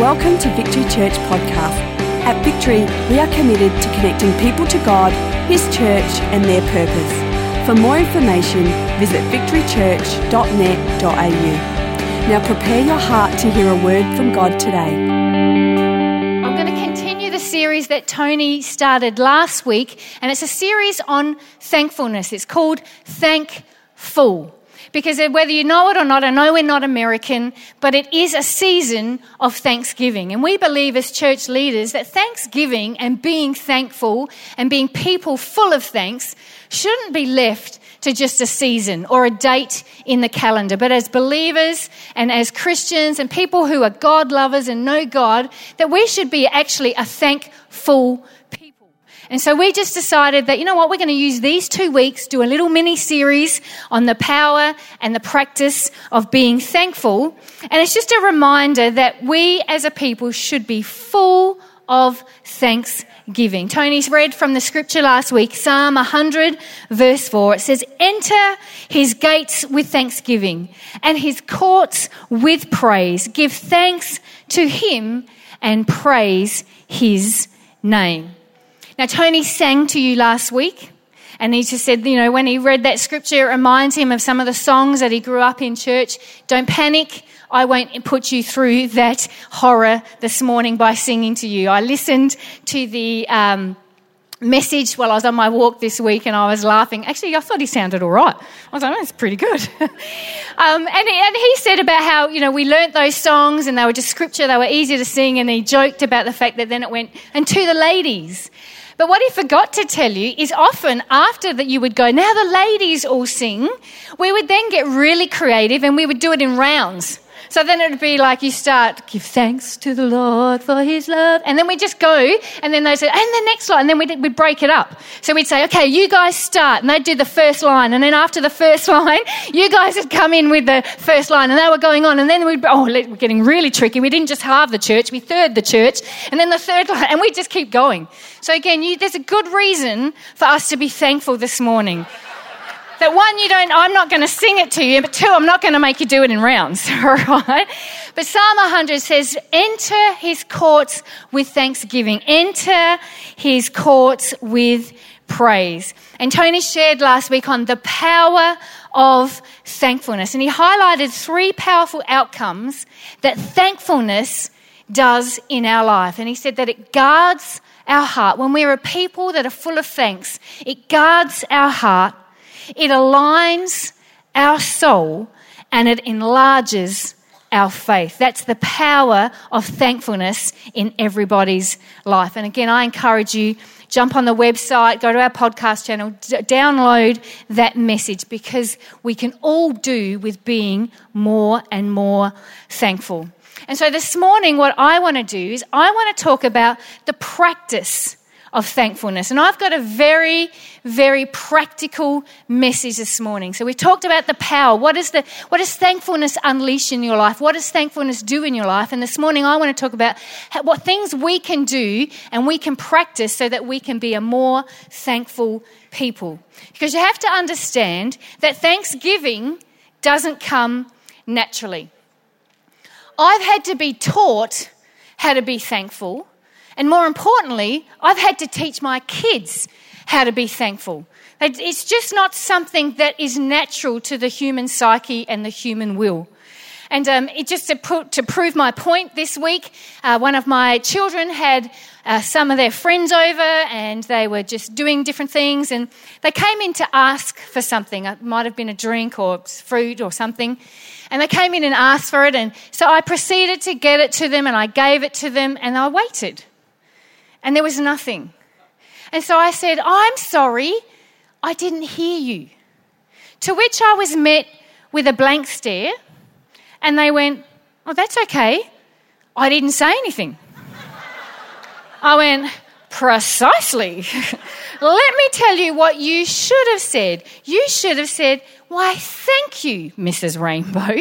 Welcome to Victory Church Podcast. At Victory, we are committed to connecting people to God, His church, and their purpose. For more information, visit victorychurch.net.au. Now prepare your heart to hear a word from God today. I'm going to continue the series that Tony started last week, and it's a series on thankfulness. It's called Thankful. Because whether you know it or not, I know we're not American, but it is a season of Thanksgiving. And we believe as church leaders that Thanksgiving and being thankful and being people full of thanks shouldn't be left to just a season or a date in the calendar. But as believers and as Christians and people who are God lovers and know God, that we should be actually a thankful and so we just decided that, you know what, we're going to use these two weeks, do a little mini series on the power and the practice of being thankful. And it's just a reminder that we as a people should be full of thanksgiving. Tony's read from the scripture last week, Psalm 100, verse 4. It says, Enter his gates with thanksgiving and his courts with praise. Give thanks to him and praise his name. Now, Tony sang to you last week, and he just said, you know, when he read that scripture, it reminds him of some of the songs that he grew up in church. Don't panic. I won't put you through that horror this morning by singing to you. I listened to the um, message while I was on my walk this week and I was laughing. Actually, I thought he sounded all right. I was like, that's pretty good. um, and, and he said about how, you know, we learnt those songs and they were just scripture, they were easy to sing, and he joked about the fact that then it went, and to the ladies. But what he forgot to tell you is often after that you would go, now the ladies all sing, we would then get really creative and we would do it in rounds. So then it would be like you start, give thanks to the Lord for his love. And then we just go, and then they say, and the next line, and then we'd, we'd break it up. So we'd say, okay, you guys start. And they'd do the first line. And then after the first line, you guys would come in with the first line. And they were going on. And then we'd, oh, we're getting really tricky. We didn't just halve the church, we third the church. And then the third line, and we just keep going. So again, you, there's a good reason for us to be thankful this morning that one, you don't, I'm not going to sing it to you, but two, I'm not going to make you do it in rounds, all right? But Psalm 100 says, enter his courts with thanksgiving, enter his courts with praise. And Tony shared last week on the power of thankfulness. And he highlighted three powerful outcomes that thankfulness does in our life. And he said that it guards our heart. When we're a people that are full of thanks, it guards our heart it aligns our soul and it enlarges our faith. That's the power of thankfulness in everybody's life. And again, I encourage you jump on the website, go to our podcast channel, d- download that message because we can all do with being more and more thankful. And so this morning, what I want to do is I want to talk about the practice of thankfulness. And I've got a very, very practical message this morning. So we've talked about the power. What, is the, what does thankfulness unleash in your life? What does thankfulness do in your life? And this morning I want to talk about what things we can do and we can practice so that we can be a more thankful people. Because you have to understand that thanksgiving doesn't come naturally. I've had to be taught how to be thankful and more importantly, I've had to teach my kids how to be thankful. It's just not something that is natural to the human psyche and the human will. And um, it just to, put, to, prove my point this week, uh, one of my children had uh, some of their friends over and they were just doing different things and they came in to ask for something. It might have been a drink or fruit or something. And they came in and asked for it. And so I proceeded to get it to them and I gave it to them and I waited and there was nothing. And so I said, I'm sorry, I didn't hear you. To which I was met with a blank stare, and they went, Oh, that's okay. I didn't say anything. I went, Precisely. Let me tell you what you should have said. You should have said, Why, thank you, Mrs. Rainbow.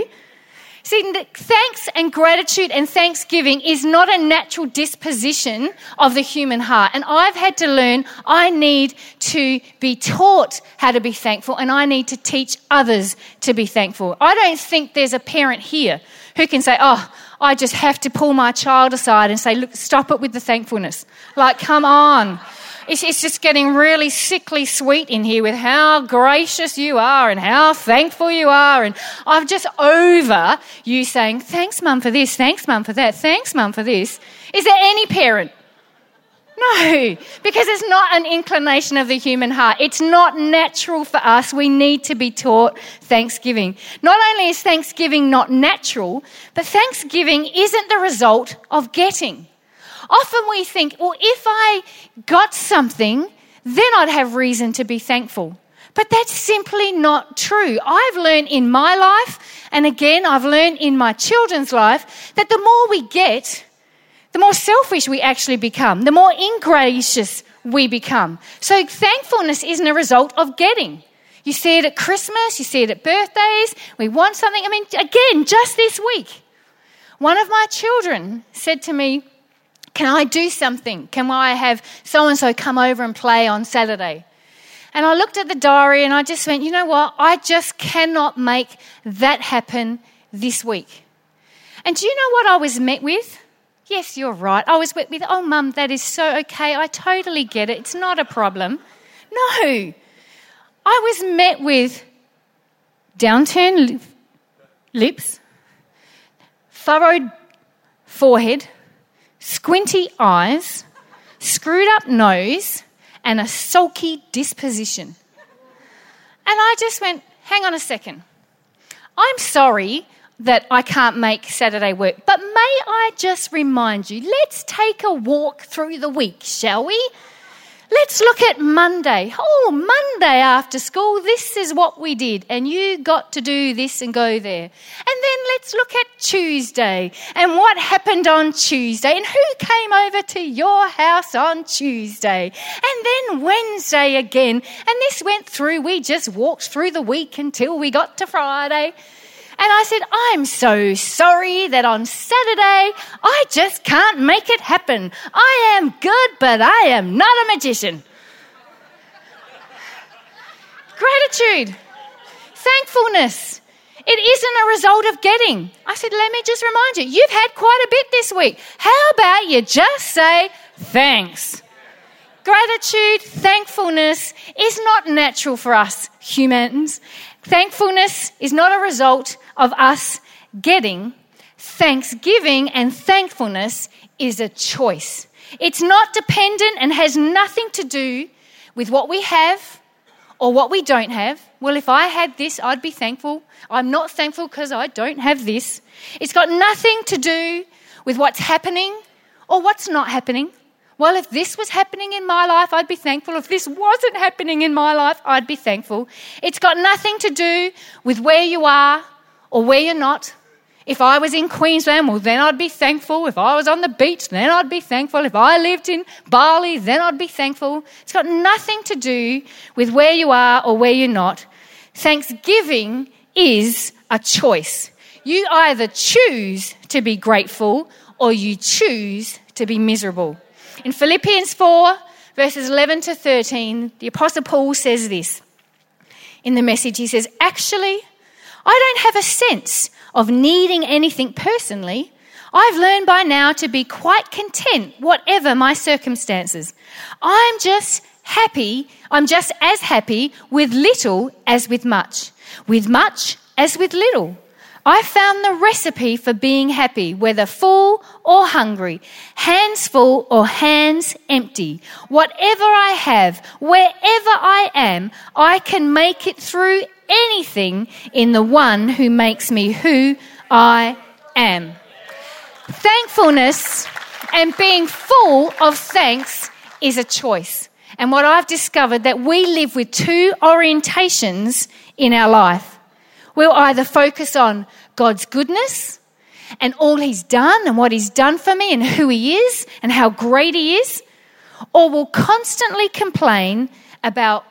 See, thanks and gratitude and thanksgiving is not a natural disposition of the human heart. And I've had to learn I need to be taught how to be thankful and I need to teach others to be thankful. I don't think there's a parent here who can say, Oh, I just have to pull my child aside and say, look, stop it with the thankfulness. Like, come on. It's, it's just getting really sickly sweet in here with how gracious you are and how thankful you are. And I'm just over you saying, thanks, mum, for this. Thanks, mum, for that. Thanks, mum, for this. Is there any parent no, because it's not an inclination of the human heart. It's not natural for us. We need to be taught thanksgiving. Not only is thanksgiving not natural, but thanksgiving isn't the result of getting. Often we think, well, if I got something, then I'd have reason to be thankful. But that's simply not true. I've learned in my life, and again, I've learned in my children's life, that the more we get, the more selfish we actually become, the more ingracious we become. So thankfulness isn't a result of getting. You see it at Christmas, you see it at birthdays. We want something. I mean, again, just this week, one of my children said to me, Can I do something? Can I have so and so come over and play on Saturday? And I looked at the diary and I just went, You know what? I just cannot make that happen this week. And do you know what I was met with? Yes, you're right. I was met with, oh, mum, that is so okay. I totally get it. It's not a problem. No. I was met with downturned lips, furrowed forehead, squinty eyes, screwed up nose, and a sulky disposition. And I just went, hang on a second. I'm sorry that I can't make Saturday work. But may I just remind you, let's take a walk through the week, shall we? Let's look at Monday. Oh, Monday after school, this is what we did, and you got to do this and go there. And then let's look at Tuesday and what happened on Tuesday and who came over to your house on Tuesday. And then Wednesday again. And this went through, we just walked through the week until we got to Friday. And I said, I'm so sorry that on Saturday I just can't make it happen. I am good, but I am not a magician. Gratitude, thankfulness. It isn't a result of getting. I said, let me just remind you, you've had quite a bit this week. How about you just say thanks? Gratitude, thankfulness is not natural for us humans. Thankfulness is not a result of us getting. Thanksgiving and thankfulness is a choice. It's not dependent and has nothing to do with what we have or what we don't have. Well, if I had this, I'd be thankful. I'm not thankful because I don't have this. It's got nothing to do with what's happening or what's not happening. Well, if this was happening in my life, I'd be thankful. If this wasn't happening in my life, I'd be thankful. It's got nothing to do with where you are or where you're not. If I was in Queensland, well, then I'd be thankful. If I was on the beach, then I'd be thankful. If I lived in Bali, then I'd be thankful. It's got nothing to do with where you are or where you're not. Thanksgiving is a choice. You either choose to be grateful or you choose to be miserable. In Philippians 4, verses 11 to 13, the Apostle Paul says this. In the message, he says, Actually, I don't have a sense of needing anything personally. I've learned by now to be quite content, whatever my circumstances. I'm just happy, I'm just as happy with little as with much, with much as with little. I found the recipe for being happy, whether full or hungry, hands full or hands empty. Whatever I have, wherever I am, I can make it through anything in the one who makes me who I am. Thankfulness and being full of thanks is a choice. And what I've discovered that we live with two orientations in our life. We'll either focus on God's goodness and all He's done and what He's done for me and who He is and how great He is, or we'll constantly complain about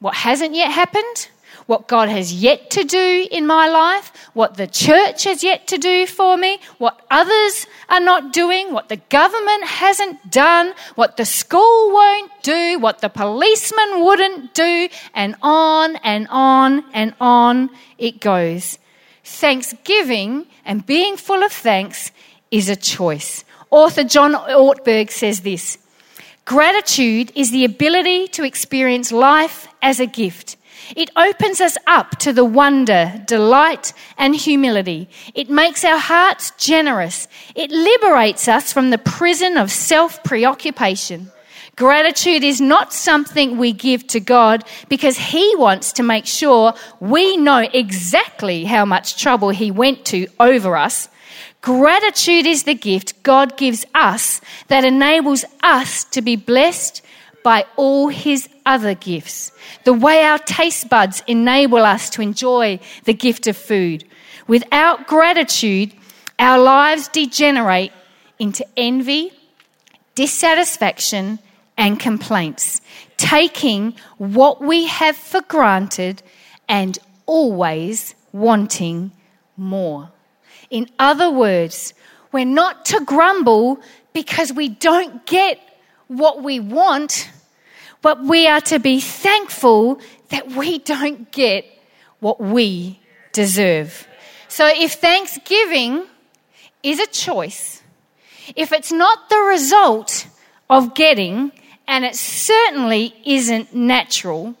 what hasn't yet happened, what God has yet to do in my life, what the church has yet to do for me, what others are not doing, what the government hasn't done, what the school won't do, what the policeman wouldn't do, and on and on and on it goes. Thanksgiving and being full of thanks is a choice. Author John Ortberg says this Gratitude is the ability to experience life as a gift. It opens us up to the wonder, delight, and humility. It makes our hearts generous. It liberates us from the prison of self preoccupation. Gratitude is not something we give to God because He wants to make sure we know exactly how much trouble He went to over us. Gratitude is the gift God gives us that enables us to be blessed by all His other gifts. The way our taste buds enable us to enjoy the gift of food. Without gratitude, our lives degenerate into envy, dissatisfaction, and complaints, taking what we have for granted and always wanting more. In other words, we're not to grumble because we don't get what we want, but we are to be thankful that we don't get what we deserve. So if thanksgiving is a choice, if it's not the result of getting, and it certainly isn't natural,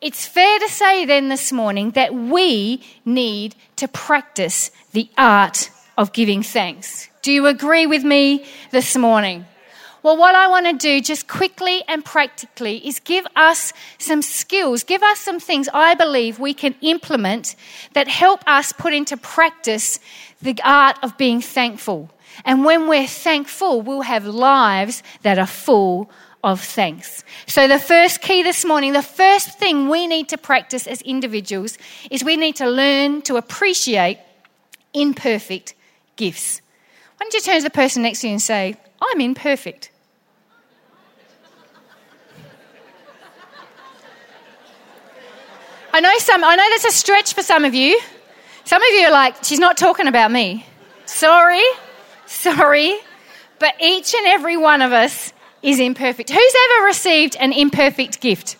it's fair to say then this morning that we need to practice the art of giving thanks. Do you agree with me this morning? Well, what I want to do just quickly and practically is give us some skills, give us some things I believe we can implement that help us put into practice the art of being thankful. And when we're thankful, we'll have lives that are full of thanks. So, the first key this morning, the first thing we need to practice as individuals is we need to learn to appreciate imperfect gifts. Why don't you turn to the person next to you and say, I'm imperfect? I know some I know that's a stretch for some of you. Some of you are like, she's not talking about me. Sorry, sorry. But each and every one of us is imperfect. Who's ever received an imperfect gift?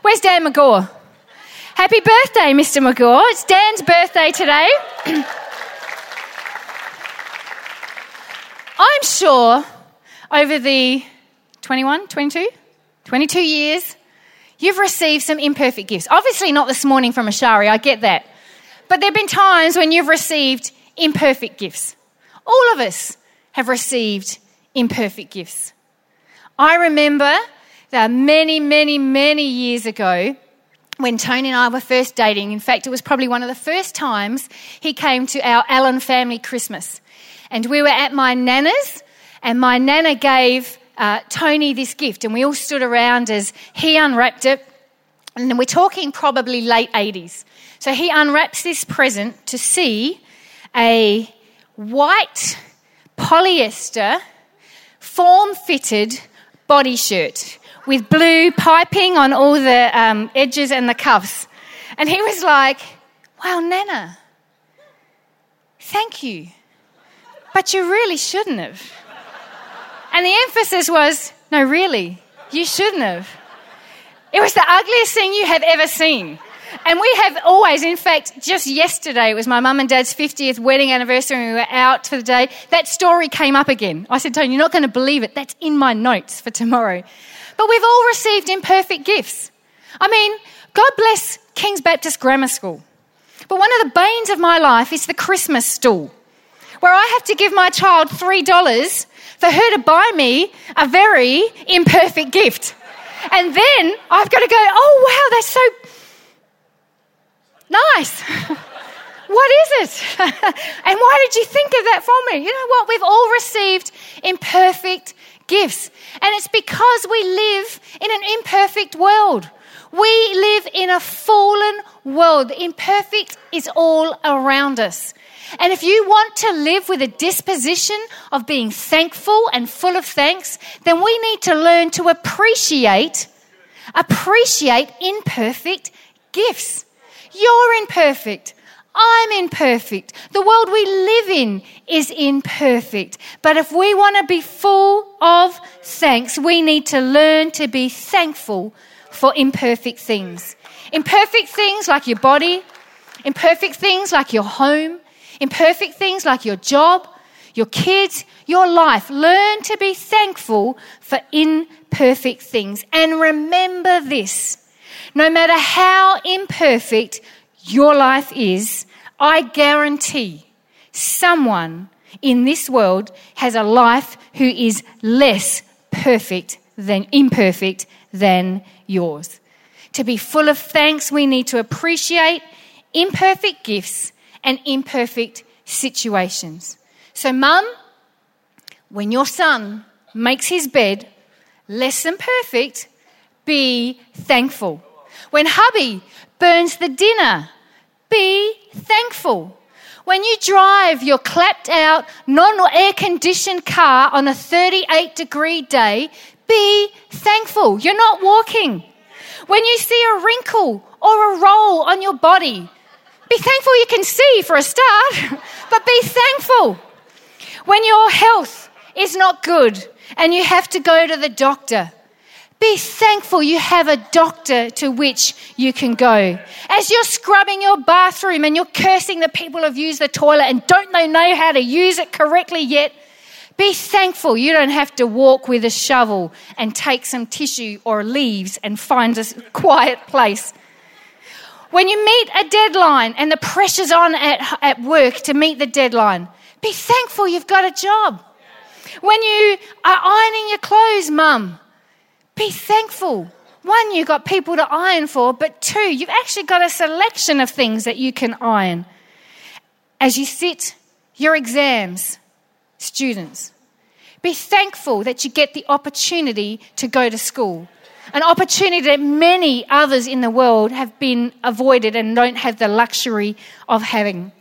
Where's Dan McGaw? Happy birthday, Mr. McGaw. It's Dan's birthday today. I'm sure over the 21, 22, 22 years, you've received some imperfect gifts. Obviously, not this morning from Ashari, I get that. But there have been times when you've received imperfect gifts. All of us have received imperfect gifts. I remember that many, many, many years ago, when Tony and I were first dating, in fact, it was probably one of the first times he came to our Allen family Christmas. And we were at my nana's, and my nana gave uh, Tony this gift, and we all stood around as he unwrapped it. And we're talking probably late 80s. So he unwraps this present to see a white polyester form fitted body shirt with blue piping on all the um, edges and the cuffs. And he was like, Wow, Nana, thank you. But you really shouldn't have. And the emphasis was, No, really, you shouldn't have. It was the ugliest thing you have ever seen. And we have always, in fact, just yesterday, it was my mum and dad's 50th wedding anniversary, and we were out for the day. That story came up again. I said, Tony, you're not going to believe it. That's in my notes for tomorrow. But we've all received imperfect gifts. I mean, God bless King's Baptist Grammar School. But one of the banes of my life is the Christmas stool, where I have to give my child $3 for her to buy me a very imperfect gift. And then I've got to go, oh, wow, that's so Nice. what is it? and why did you think of that for me? You know what? We've all received imperfect gifts. And it's because we live in an imperfect world. We live in a fallen world. Imperfect is all around us. And if you want to live with a disposition of being thankful and full of thanks, then we need to learn to appreciate, appreciate imperfect gifts. You're imperfect. I'm imperfect. The world we live in is imperfect. But if we want to be full of thanks, we need to learn to be thankful for imperfect things. Imperfect things like your body, imperfect things like your home, Imperfect things like your job, your kids, your life. Learn to be thankful for imperfect things. And remember this no matter how imperfect your life is, I guarantee someone in this world has a life who is less perfect than imperfect than yours. To be full of thanks, we need to appreciate imperfect gifts and imperfect situations. So, mum, when your son makes his bed less than perfect, be thankful. When hubby burns the dinner, be thankful. When you drive your clapped out, non air conditioned car on a 38 degree day, be thankful. You're not walking. When you see a wrinkle or a roll on your body, be thankful you can see for a start, but be thankful. When your health is not good and you have to go to the doctor, be thankful you have a doctor to which you can go. As you're scrubbing your bathroom and you're cursing the people who've used the toilet and don't they know how to use it correctly yet, be thankful you don't have to walk with a shovel and take some tissue or leaves and find a quiet place. When you meet a deadline and the pressure's on at, at work to meet the deadline, be thankful you've got a job. When you are ironing your clothes, mum, be thankful. One, you've got people to iron for, but two, you've actually got a selection of things that you can iron. As you sit your exams, students, be thankful that you get the opportunity to go to school. An opportunity that many others in the world have been avoided and don't have the luxury of having.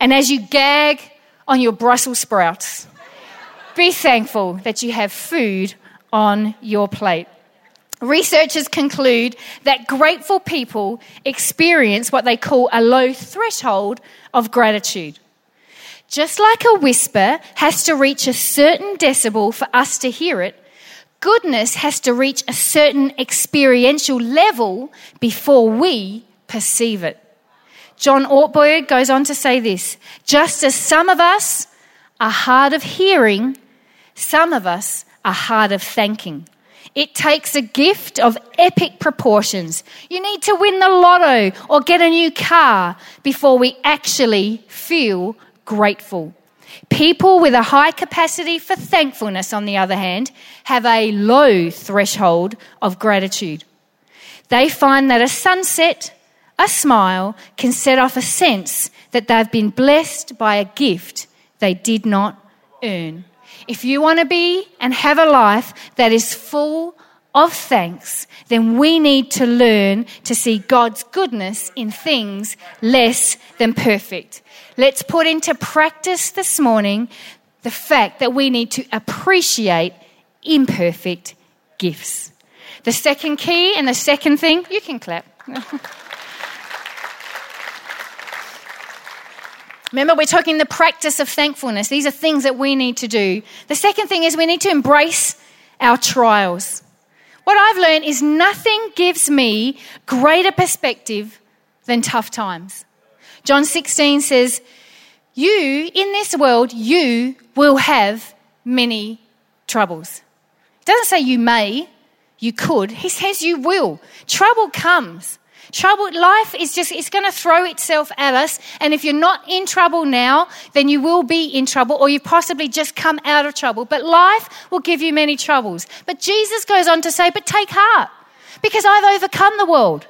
And as you gag on your Brussels sprouts, be thankful that you have food on your plate. Researchers conclude that grateful people experience what they call a low threshold of gratitude. Just like a whisper has to reach a certain decibel for us to hear it, goodness has to reach a certain experiential level before we perceive it. John Ortberg goes on to say this just as some of us are hard of hearing, some of us are hard of thanking. It takes a gift of epic proportions. You need to win the lotto or get a new car before we actually feel grateful. People with a high capacity for thankfulness, on the other hand, have a low threshold of gratitude. They find that a sunset, a smile, can set off a sense that they've been blessed by a gift they did not earn. If you want to be and have a life that is full of thanks, then we need to learn to see God's goodness in things less than perfect. Let's put into practice this morning the fact that we need to appreciate imperfect gifts. The second key and the second thing, you can clap. Remember, we're talking the practice of thankfulness. These are things that we need to do. The second thing is we need to embrace our trials. What I've learned is nothing gives me greater perspective than tough times. John 16 says, You, in this world, you will have many troubles. It doesn't say you may, you could. He says you will. Trouble comes. Trouble, life is just, it's going to throw itself at us. And if you're not in trouble now, then you will be in trouble or you've possibly just come out of trouble. But life will give you many troubles. But Jesus goes on to say, but take heart because I've overcome the world.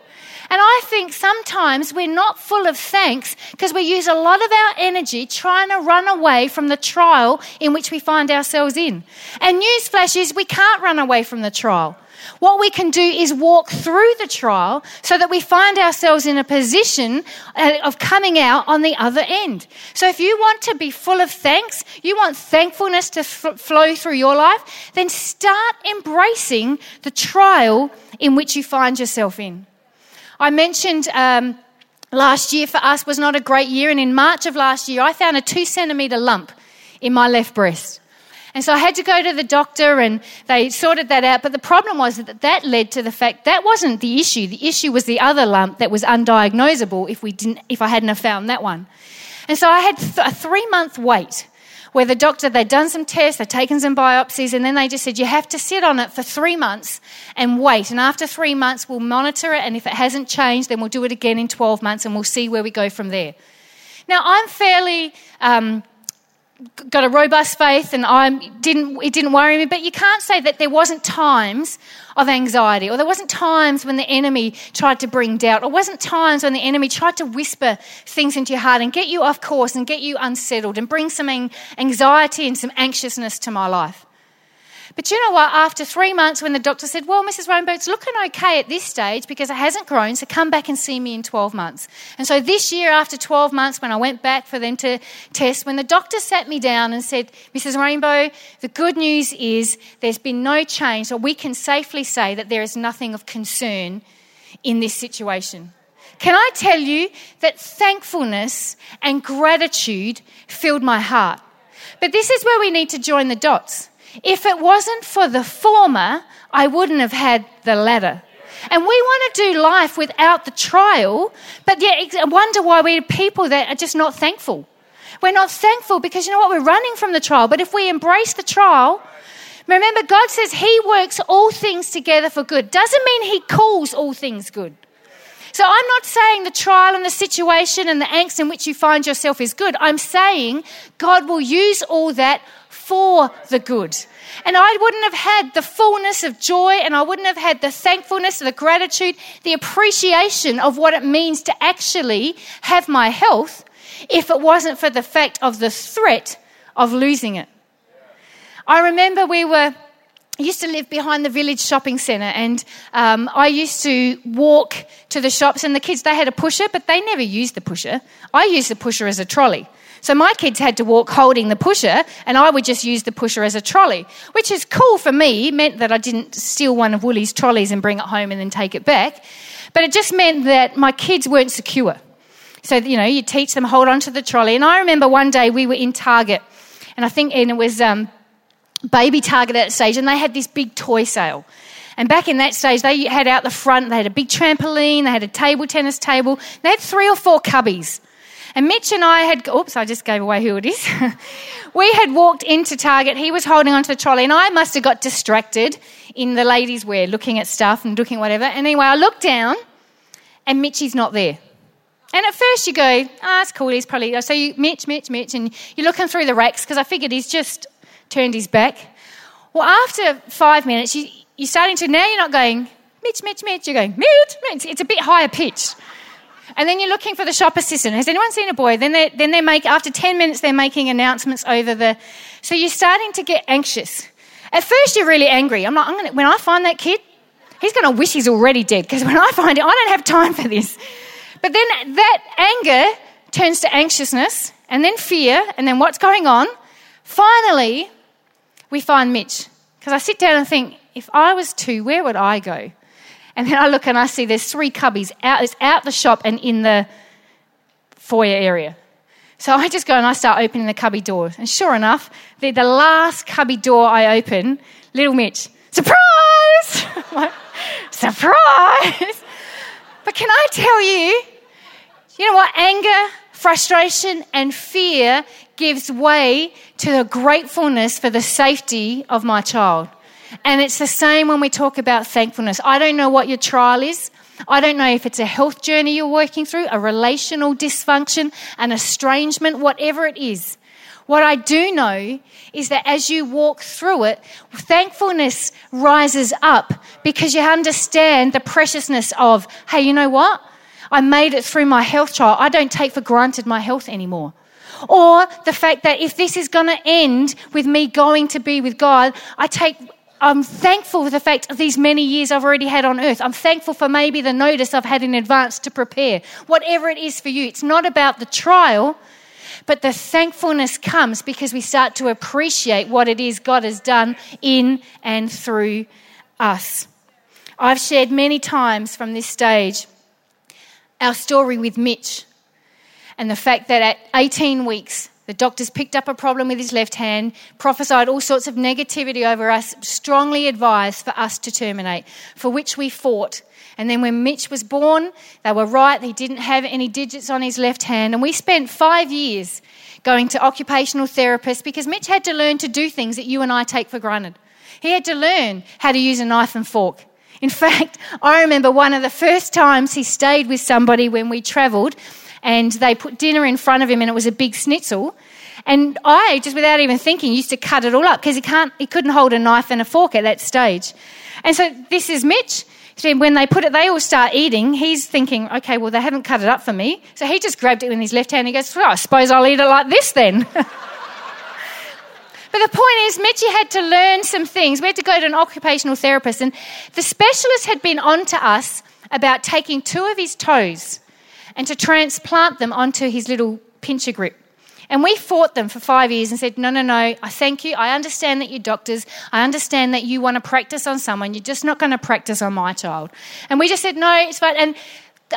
And I think sometimes we're not full of thanks because we use a lot of our energy trying to run away from the trial in which we find ourselves in. And newsflash is we can't run away from the trial. What we can do is walk through the trial so that we find ourselves in a position uh, of coming out on the other end. So if you want to be full of thanks, you want thankfulness to f- flow through your life, then start embracing the trial in which you find yourself in. I mentioned um, last year for us was not a great year, and in March of last year, I found a two centimetre lump in my left breast. And so I had to go to the doctor and they sorted that out. But the problem was that that led to the fact that wasn't the issue. The issue was the other lump that was undiagnosable if we didn't, if I hadn't have found that one. And so I had th- a three month wait where the doctor, they'd done some tests, they'd taken some biopsies, and then they just said, you have to sit on it for three months and wait. And after three months, we'll monitor it, and if it hasn't changed, then we'll do it again in 12 months, and we'll see where we go from there. Now, I'm fairly um, got a robust faith and I didn't, it didn't worry me, but you can't say that there wasn't times of anxiety or there wasn't times when the enemy tried to bring doubt or wasn't times when the enemy tried to whisper things into your heart and get you off course and get you unsettled and bring some anxiety and some anxiousness to my life. But you know what? After three months, when the doctor said, Well, Mrs. Rainbow, it's looking okay at this stage because it hasn't grown, so come back and see me in 12 months. And so this year, after 12 months, when I went back for them to test, when the doctor sat me down and said, Mrs. Rainbow, the good news is there's been no change, so we can safely say that there is nothing of concern in this situation. Can I tell you that thankfulness and gratitude filled my heart? But this is where we need to join the dots. If it wasn't for the former, I wouldn't have had the latter. And we want to do life without the trial, but yet I wonder why we're people that are just not thankful. We're not thankful because you know what? We're running from the trial. But if we embrace the trial, remember, God says He works all things together for good. Doesn't mean He calls all things good. So I'm not saying the trial and the situation and the angst in which you find yourself is good. I'm saying God will use all that for the good. And I wouldn't have had the fullness of joy and I wouldn't have had the thankfulness, the gratitude, the appreciation of what it means to actually have my health if it wasn't for the fact of the threat of losing it. I remember we were used to live behind the village shopping centre, and um, I used to walk to the shops. And the kids, they had a pusher, but they never used the pusher. I used the pusher as a trolley. So my kids had to walk holding the pusher, and I would just use the pusher as a trolley, which is cool for me. It meant that I didn't steal one of Woolies' trolleys and bring it home and then take it back. But it just meant that my kids weren't secure. So, you know, you teach them hold on to the trolley. And I remember one day we were in Target, and I think and it was um, baby Target at that stage, and they had this big toy sale. And back in that stage, they had out the front, they had a big trampoline, they had a table tennis table, they had three or four cubbies. And Mitch and I had, oops, I just gave away who it is. we had walked into Target. He was holding onto the trolley, and I must have got distracted in the ladies' wear, looking at stuff and looking whatever. And anyway, I looked down, and Mitchy's not there. And at first you go, ah, oh, that's cool, he's probably, so you, Mitch, Mitch, Mitch, and you're looking through the racks because I figured he's just turned his back. Well, after five minutes, you, you're starting to, now you're not going, Mitch, Mitch, Mitch, you're going, Mitch, Mitch. It's a bit higher pitched. And then you're looking for the shop assistant. Has anyone seen a boy? Then they then they make after ten minutes they're making announcements over the. So you're starting to get anxious. At first you're really angry. I'm like, I'm gonna when I find that kid, he's gonna wish he's already dead because when I find it, I don't have time for this. But then that anger turns to anxiousness and then fear and then what's going on. Finally, we find Mitch because I sit down and think, if I was two, where would I go? And then I look and I see there's three cubbies out, it's out the shop and in the foyer area. So I just go and I start opening the cubby door. And sure enough, the, the last cubby door I open, little Mitch, surprise! surprise! But can I tell you, you know what? Anger, frustration, and fear gives way to the gratefulness for the safety of my child. And it's the same when we talk about thankfulness. I don't know what your trial is. I don't know if it's a health journey you're working through, a relational dysfunction, an estrangement, whatever it is. What I do know is that as you walk through it, thankfulness rises up because you understand the preciousness of, hey, you know what? I made it through my health trial. I don't take for granted my health anymore. Or the fact that if this is going to end with me going to be with God, I take I'm thankful for the fact of these many years I've already had on earth. I'm thankful for maybe the notice I've had in advance to prepare. Whatever it is for you, it's not about the trial, but the thankfulness comes because we start to appreciate what it is God has done in and through us. I've shared many times from this stage our story with Mitch and the fact that at 18 weeks, The doctors picked up a problem with his left hand, prophesied all sorts of negativity over us, strongly advised for us to terminate, for which we fought. And then when Mitch was born, they were right. He didn't have any digits on his left hand. And we spent five years going to occupational therapists because Mitch had to learn to do things that you and I take for granted. He had to learn how to use a knife and fork. In fact, I remember one of the first times he stayed with somebody when we travelled and they put dinner in front of him and it was a big schnitzel. And I, just without even thinking, used to cut it all up because he can't, he couldn't hold a knife and a fork at that stage. And so this is Mitch. When they put it, they all start eating. He's thinking, okay, well, they haven't cut it up for me. So he just grabbed it in his left hand. He goes, well, I suppose I'll eat it like this then. But the point is, Mitchy had to learn some things. We had to go to an occupational therapist, and the specialist had been on to us about taking two of his toes and to transplant them onto his little pincher grip. And we fought them for five years and said, no, no, no, I thank you. I understand that you're doctors. I understand that you want to practice on someone. You're just not going to practice on my child. And we just said, no, it's fine. And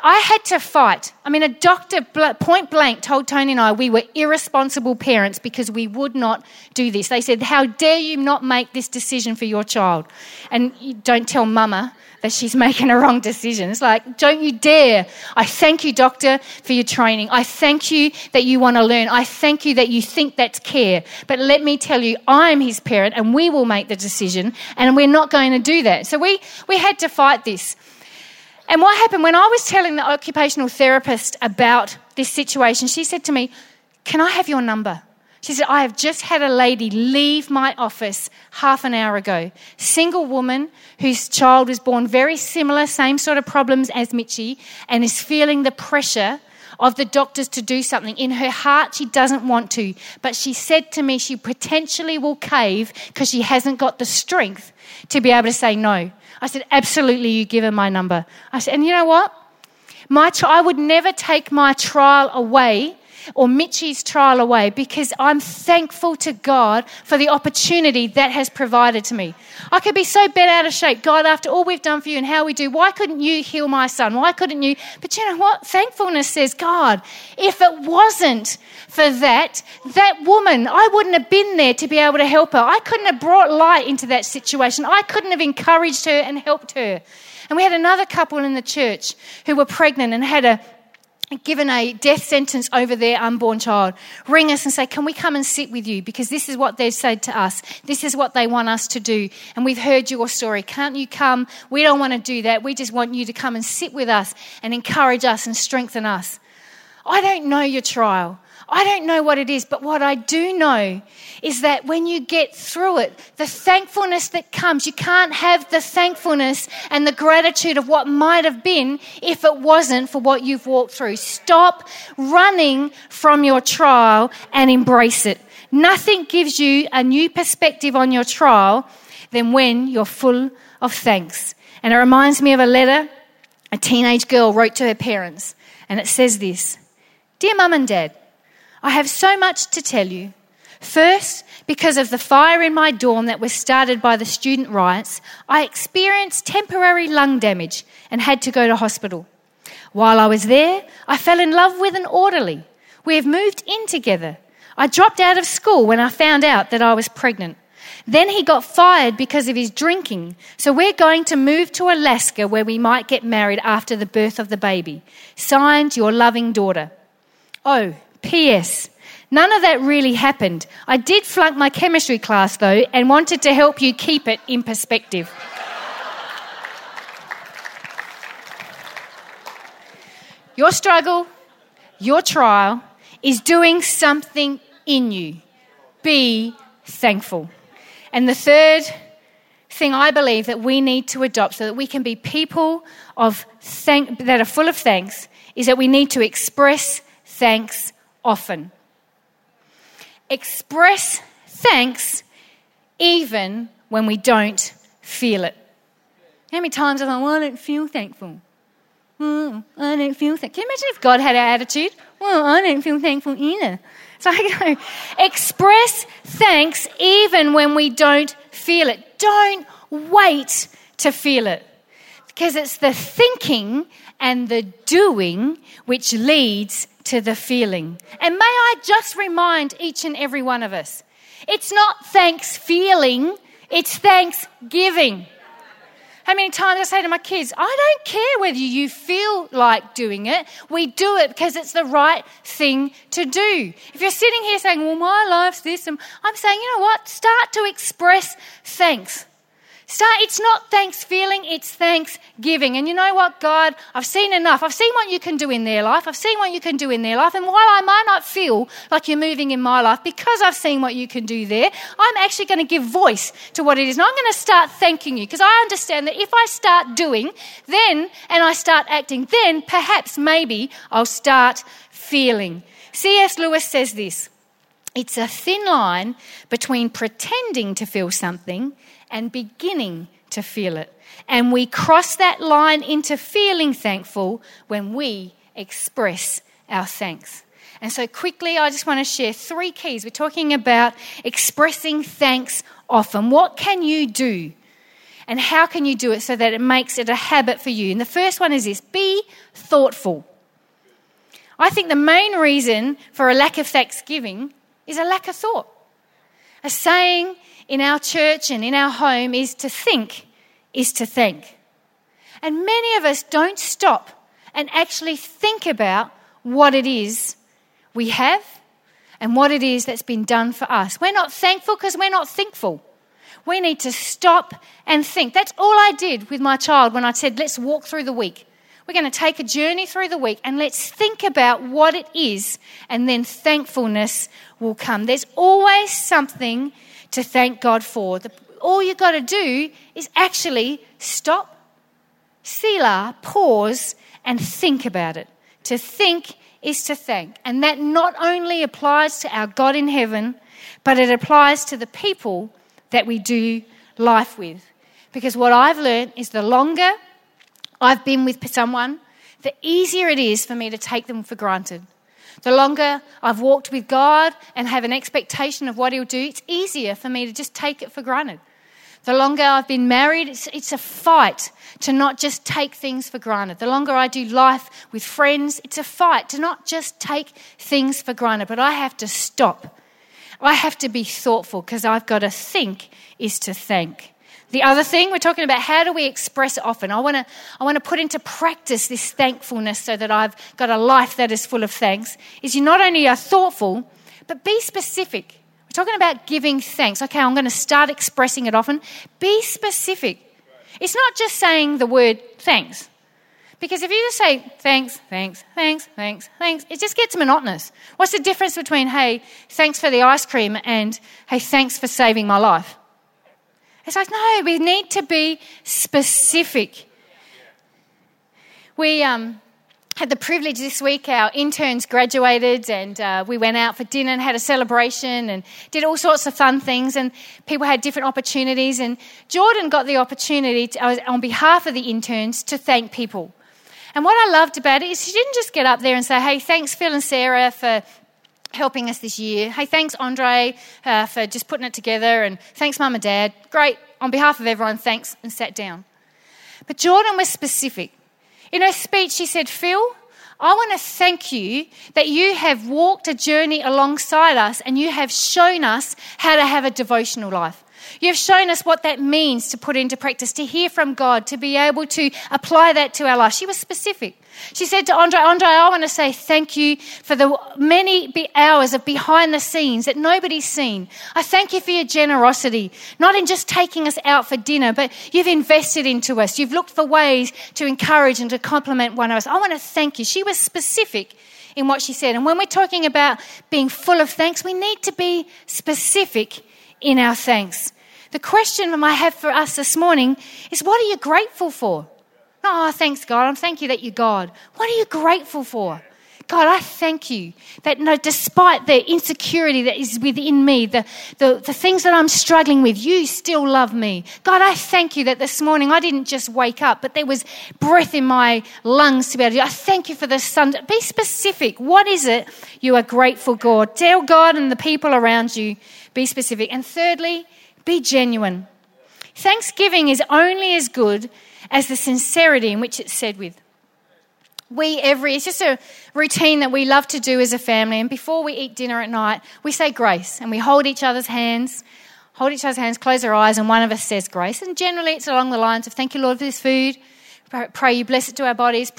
I had to fight. I mean, a doctor point blank told Tony and I we were irresponsible parents because we would not do this. They said, How dare you not make this decision for your child? And don't tell mama that she's making a wrong decision. It's like, don't you dare. I thank you, doctor, for your training. I thank you that you want to learn. I thank you that you think that's care. But let me tell you, I'm his parent and we will make the decision and we're not going to do that. So we, we had to fight this. And what happened when I was telling the occupational therapist about this situation, she said to me, Can I have your number? She said, I have just had a lady leave my office half an hour ago. Single woman whose child was born very similar, same sort of problems as Mitchy, and is feeling the pressure of the doctors to do something. In her heart, she doesn't want to, but she said to me she potentially will cave because she hasn't got the strength to be able to say no. I said, Absolutely, you give her my number. I said, And you know what? My, I would never take my trial away or Mitchy's trial away because I'm thankful to God for the opportunity that has provided to me. I could be so bent out of shape. God, after all we've done for you and how we do, why couldn't you heal my son? Why couldn't you? But you know what? Thankfulness says, God, if it wasn't for that, that woman, I wouldn't have been there to be able to help her. I couldn't have brought light into that situation. I couldn't have encouraged her and helped her. And we had another couple in the church who were pregnant and had a given a death sentence over their unborn child, ring us and say, Can we come and sit with you? Because this is what they've said to us. This is what they want us to do. And we've heard your story. Can't you come? We don't want to do that. We just want you to come and sit with us and encourage us and strengthen us. I don't know your trial. I don't know what it is, but what I do know is that when you get through it, the thankfulness that comes, you can't have the thankfulness and the gratitude of what might have been if it wasn't for what you've walked through. Stop running from your trial and embrace it. Nothing gives you a new perspective on your trial than when you're full of thanks. And it reminds me of a letter a teenage girl wrote to her parents. And it says this Dear Mum and Dad, I have so much to tell you. First, because of the fire in my dorm that was started by the student riots, I experienced temporary lung damage and had to go to hospital. While I was there, I fell in love with an orderly. We have moved in together. I dropped out of school when I found out that I was pregnant. Then he got fired because of his drinking. So we're going to move to Alaska where we might get married after the birth of the baby. Signed, your loving daughter. Oh, P.S. None of that really happened. I did flunk my chemistry class though and wanted to help you keep it in perspective. your struggle, your trial is doing something in you. Be thankful. And the third thing I believe that we need to adopt so that we can be people of thank, that are full of thanks is that we need to express thanks often. Express thanks even when we don't feel it. How many times have I, well, I don't feel thankful? Well, I don't feel thankful. Can you imagine if God had our attitude? Well, I don't feel thankful either. So I go, express thanks even when we don't feel it. Don't wait to feel it. Because it's the thinking and the doing which leads to the feeling. And may I just remind each and every one of us it's not thanks feeling, it's thanksgiving. How many times I say to my kids, I don't care whether you feel like doing it. We do it because it's the right thing to do. If you're sitting here saying, well, my life's this, and I'm saying, you know what? Start to express thanks. Start, it's not thanks feeling, it's thanksgiving. And you know what, God, I've seen enough. I've seen what you can do in their life. I've seen what you can do in their life. And while I might not feel like you're moving in my life, because I've seen what you can do there, I'm actually going to give voice to what it is. And I'm going to start thanking you because I understand that if I start doing, then, and I start acting, then perhaps maybe I'll start feeling. C.S. Lewis says this. It's a thin line between pretending to feel something and beginning to feel it. And we cross that line into feeling thankful when we express our thanks. And so, quickly, I just want to share three keys. We're talking about expressing thanks often. What can you do? And how can you do it so that it makes it a habit for you? And the first one is this be thoughtful. I think the main reason for a lack of thanksgiving is a lack of thought. A saying in our church and in our home is to think is to think. And many of us don't stop and actually think about what it is we have and what it is that's been done for us. We're not thankful because we're not thankful. We need to stop and think. That's all I did with my child when I said, let's walk through the week. We're going to take a journey through the week and let's think about what it is, and then thankfulness will come. There's always something to thank God for. The, all you've got to do is actually stop, Selah, pause, and think about it. To think is to thank. And that not only applies to our God in heaven, but it applies to the people that we do life with. Because what I've learned is the longer I've been with someone, the easier it is for me to take them for granted. The longer I've walked with God and have an expectation of what He'll do, it's easier for me to just take it for granted. The longer I've been married, it's, it's, a fight to not just take things for granted. The longer I do life with friends, it's a fight to not just take things for granted. But I have to stop. I have to be thoughtful because I've got to think is to thank. The other thing, we're talking about how do we express it often. I want to I want to put into practice this thankfulness so that I've got a life that is full of thanks. Is you not only are thoughtful, but be specific. We're talking about giving thanks. Okay, I'm going to start expressing it often. Be specific. It's not just saying the word thanks. Because if you just say thanks, thanks, thanks, thanks, thanks, it just gets monotonous. What's the difference between, hey, thanks for the ice cream and, hey, thanks for saving my life? It's like, no, we need to be specific. We um, had the privilege this week, our interns graduated, and uh, we went out for dinner and had a celebration and did all sorts of fun things, and people had different opportunities. And Jordan got the opportunity, to, uh, on behalf of the interns, to thank people. And what I loved about it is she didn't just get up there and say, hey, thanks, Phil and Sarah, for helping us this year. Hey, thanks, Andre, uh, for just putting it together, and thanks, Mum and Dad. Great. On behalf of everyone, thanks, and sat down. But Jordan was specific. In her speech, she said, Phil, I want to thank you that you have walked a journey alongside us and you have shown us how to have a devotional life. You've shown us what that means to put into practice, to hear from God, to be able to apply that to our life. She was specific. She said to Andre, Andre, I want to say thank you for the many hours of behind the scenes that nobody's seen. I thank you for your generosity, not in just taking us out for dinner, but you've invested into us. You've looked for ways to encourage and to compliment one of us. I want to thank you. She was specific in what she said. And when we're talking about being full of thanks, we need to be specific in our thanks. The question I have for us this morning is what are you grateful for? Oh, thanks, God. I'm thank you that you're God. What are you grateful for? God, I thank you that no, despite the insecurity that is within me, the, the, the things that I'm struggling with, you still love me. God, I thank you that this morning I didn't just wake up, but there was breath in my lungs to be able to. I thank you for the sun. Be specific. What is it you are grateful, God? Tell God and the people around you. Be specific. And thirdly, be genuine. Thanksgiving is only as good as the sincerity in which it's said with. we every it's just a routine that we love to do as a family. And before we eat dinner at night we say grace and we hold each other's hands hold each other's hands close our eyes and one of us says grace. And generally it's along the lines of thank you lord for this food. Pray you bless it to our bodies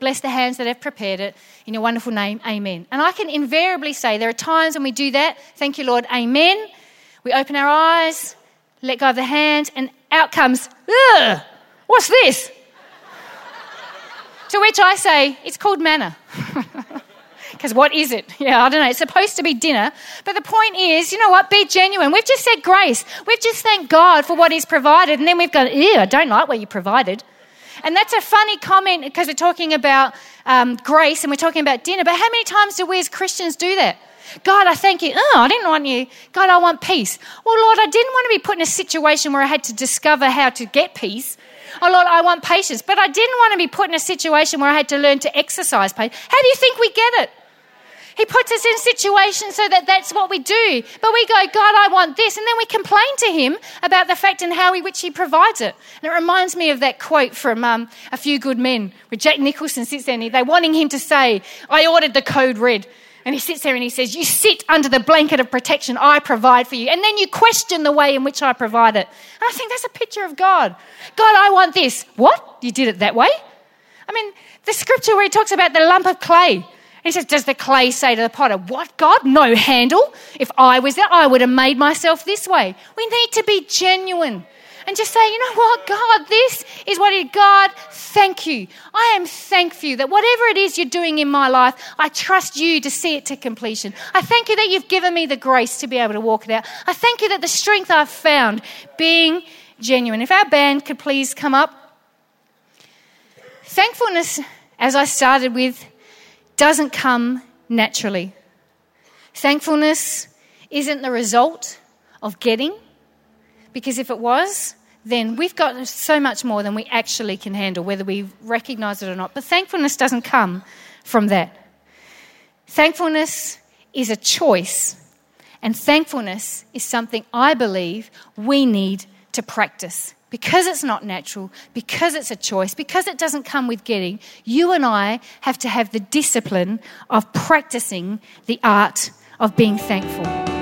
bless the hands that have prepared it in your wonderful name. Amen. And i can invariably say there are times when we do that. Thank you lord. Amen. We open our eyes let go of the hand and out comes Ugh, what's this to which I say, it's called manna. Because what is it? Yeah, I don't know. It's supposed to be dinner. But the point is, you know what? Be genuine. We've just said grace. We've just thanked God for what He's provided. And then we've gone, ew, I don't like what you provided. And that's a funny comment because we're talking about um, grace and we're talking about dinner. But how many times do we as Christians do that? God, I thank you. Oh, I didn't want you. God, I want peace. Well, Lord, I didn't want to be put in a situation where I had to discover how to get peace. Oh, Lord, I want patience. But I didn't want to be put in a situation where I had to learn to exercise patience. How do you think we get it? He puts us in situations so that that's what we do. But we go, God, I want this. And then we complain to Him about the fact and how in which He provides it. And it reminds me of that quote from um, A Few Good Men, where Jack Nicholson sits there and they're wanting him to say, I ordered the code red. And he sits there and he says, You sit under the blanket of protection I provide for you. And then you question the way in which I provide it. And I think that's a picture of God. God, I want this. What? You did it that way? I mean, the scripture where he talks about the lump of clay. He says, Does the clay say to the potter, What, God? No handle. If I was there, I would have made myself this way. We need to be genuine and just say, you know what, God, this is what it God, thank you. I am thankful that whatever it is you're doing in my life, I trust you to see it to completion. I thank you that you've given me the grace to be able to walk it out. I thank you that the strength I've found being genuine. If our band could please come up. Thankfulness, as I started with, doesn't come naturally. Thankfulness isn't the result of getting because if it was, then we've got so much more than we actually can handle, whether we recognize it or not. But thankfulness doesn't come from that. Thankfulness is a choice, and thankfulness is something I believe we need to practice. Because it's not natural, because it's a choice, because it doesn't come with getting, you and I have to have the discipline of practicing the art of being thankful.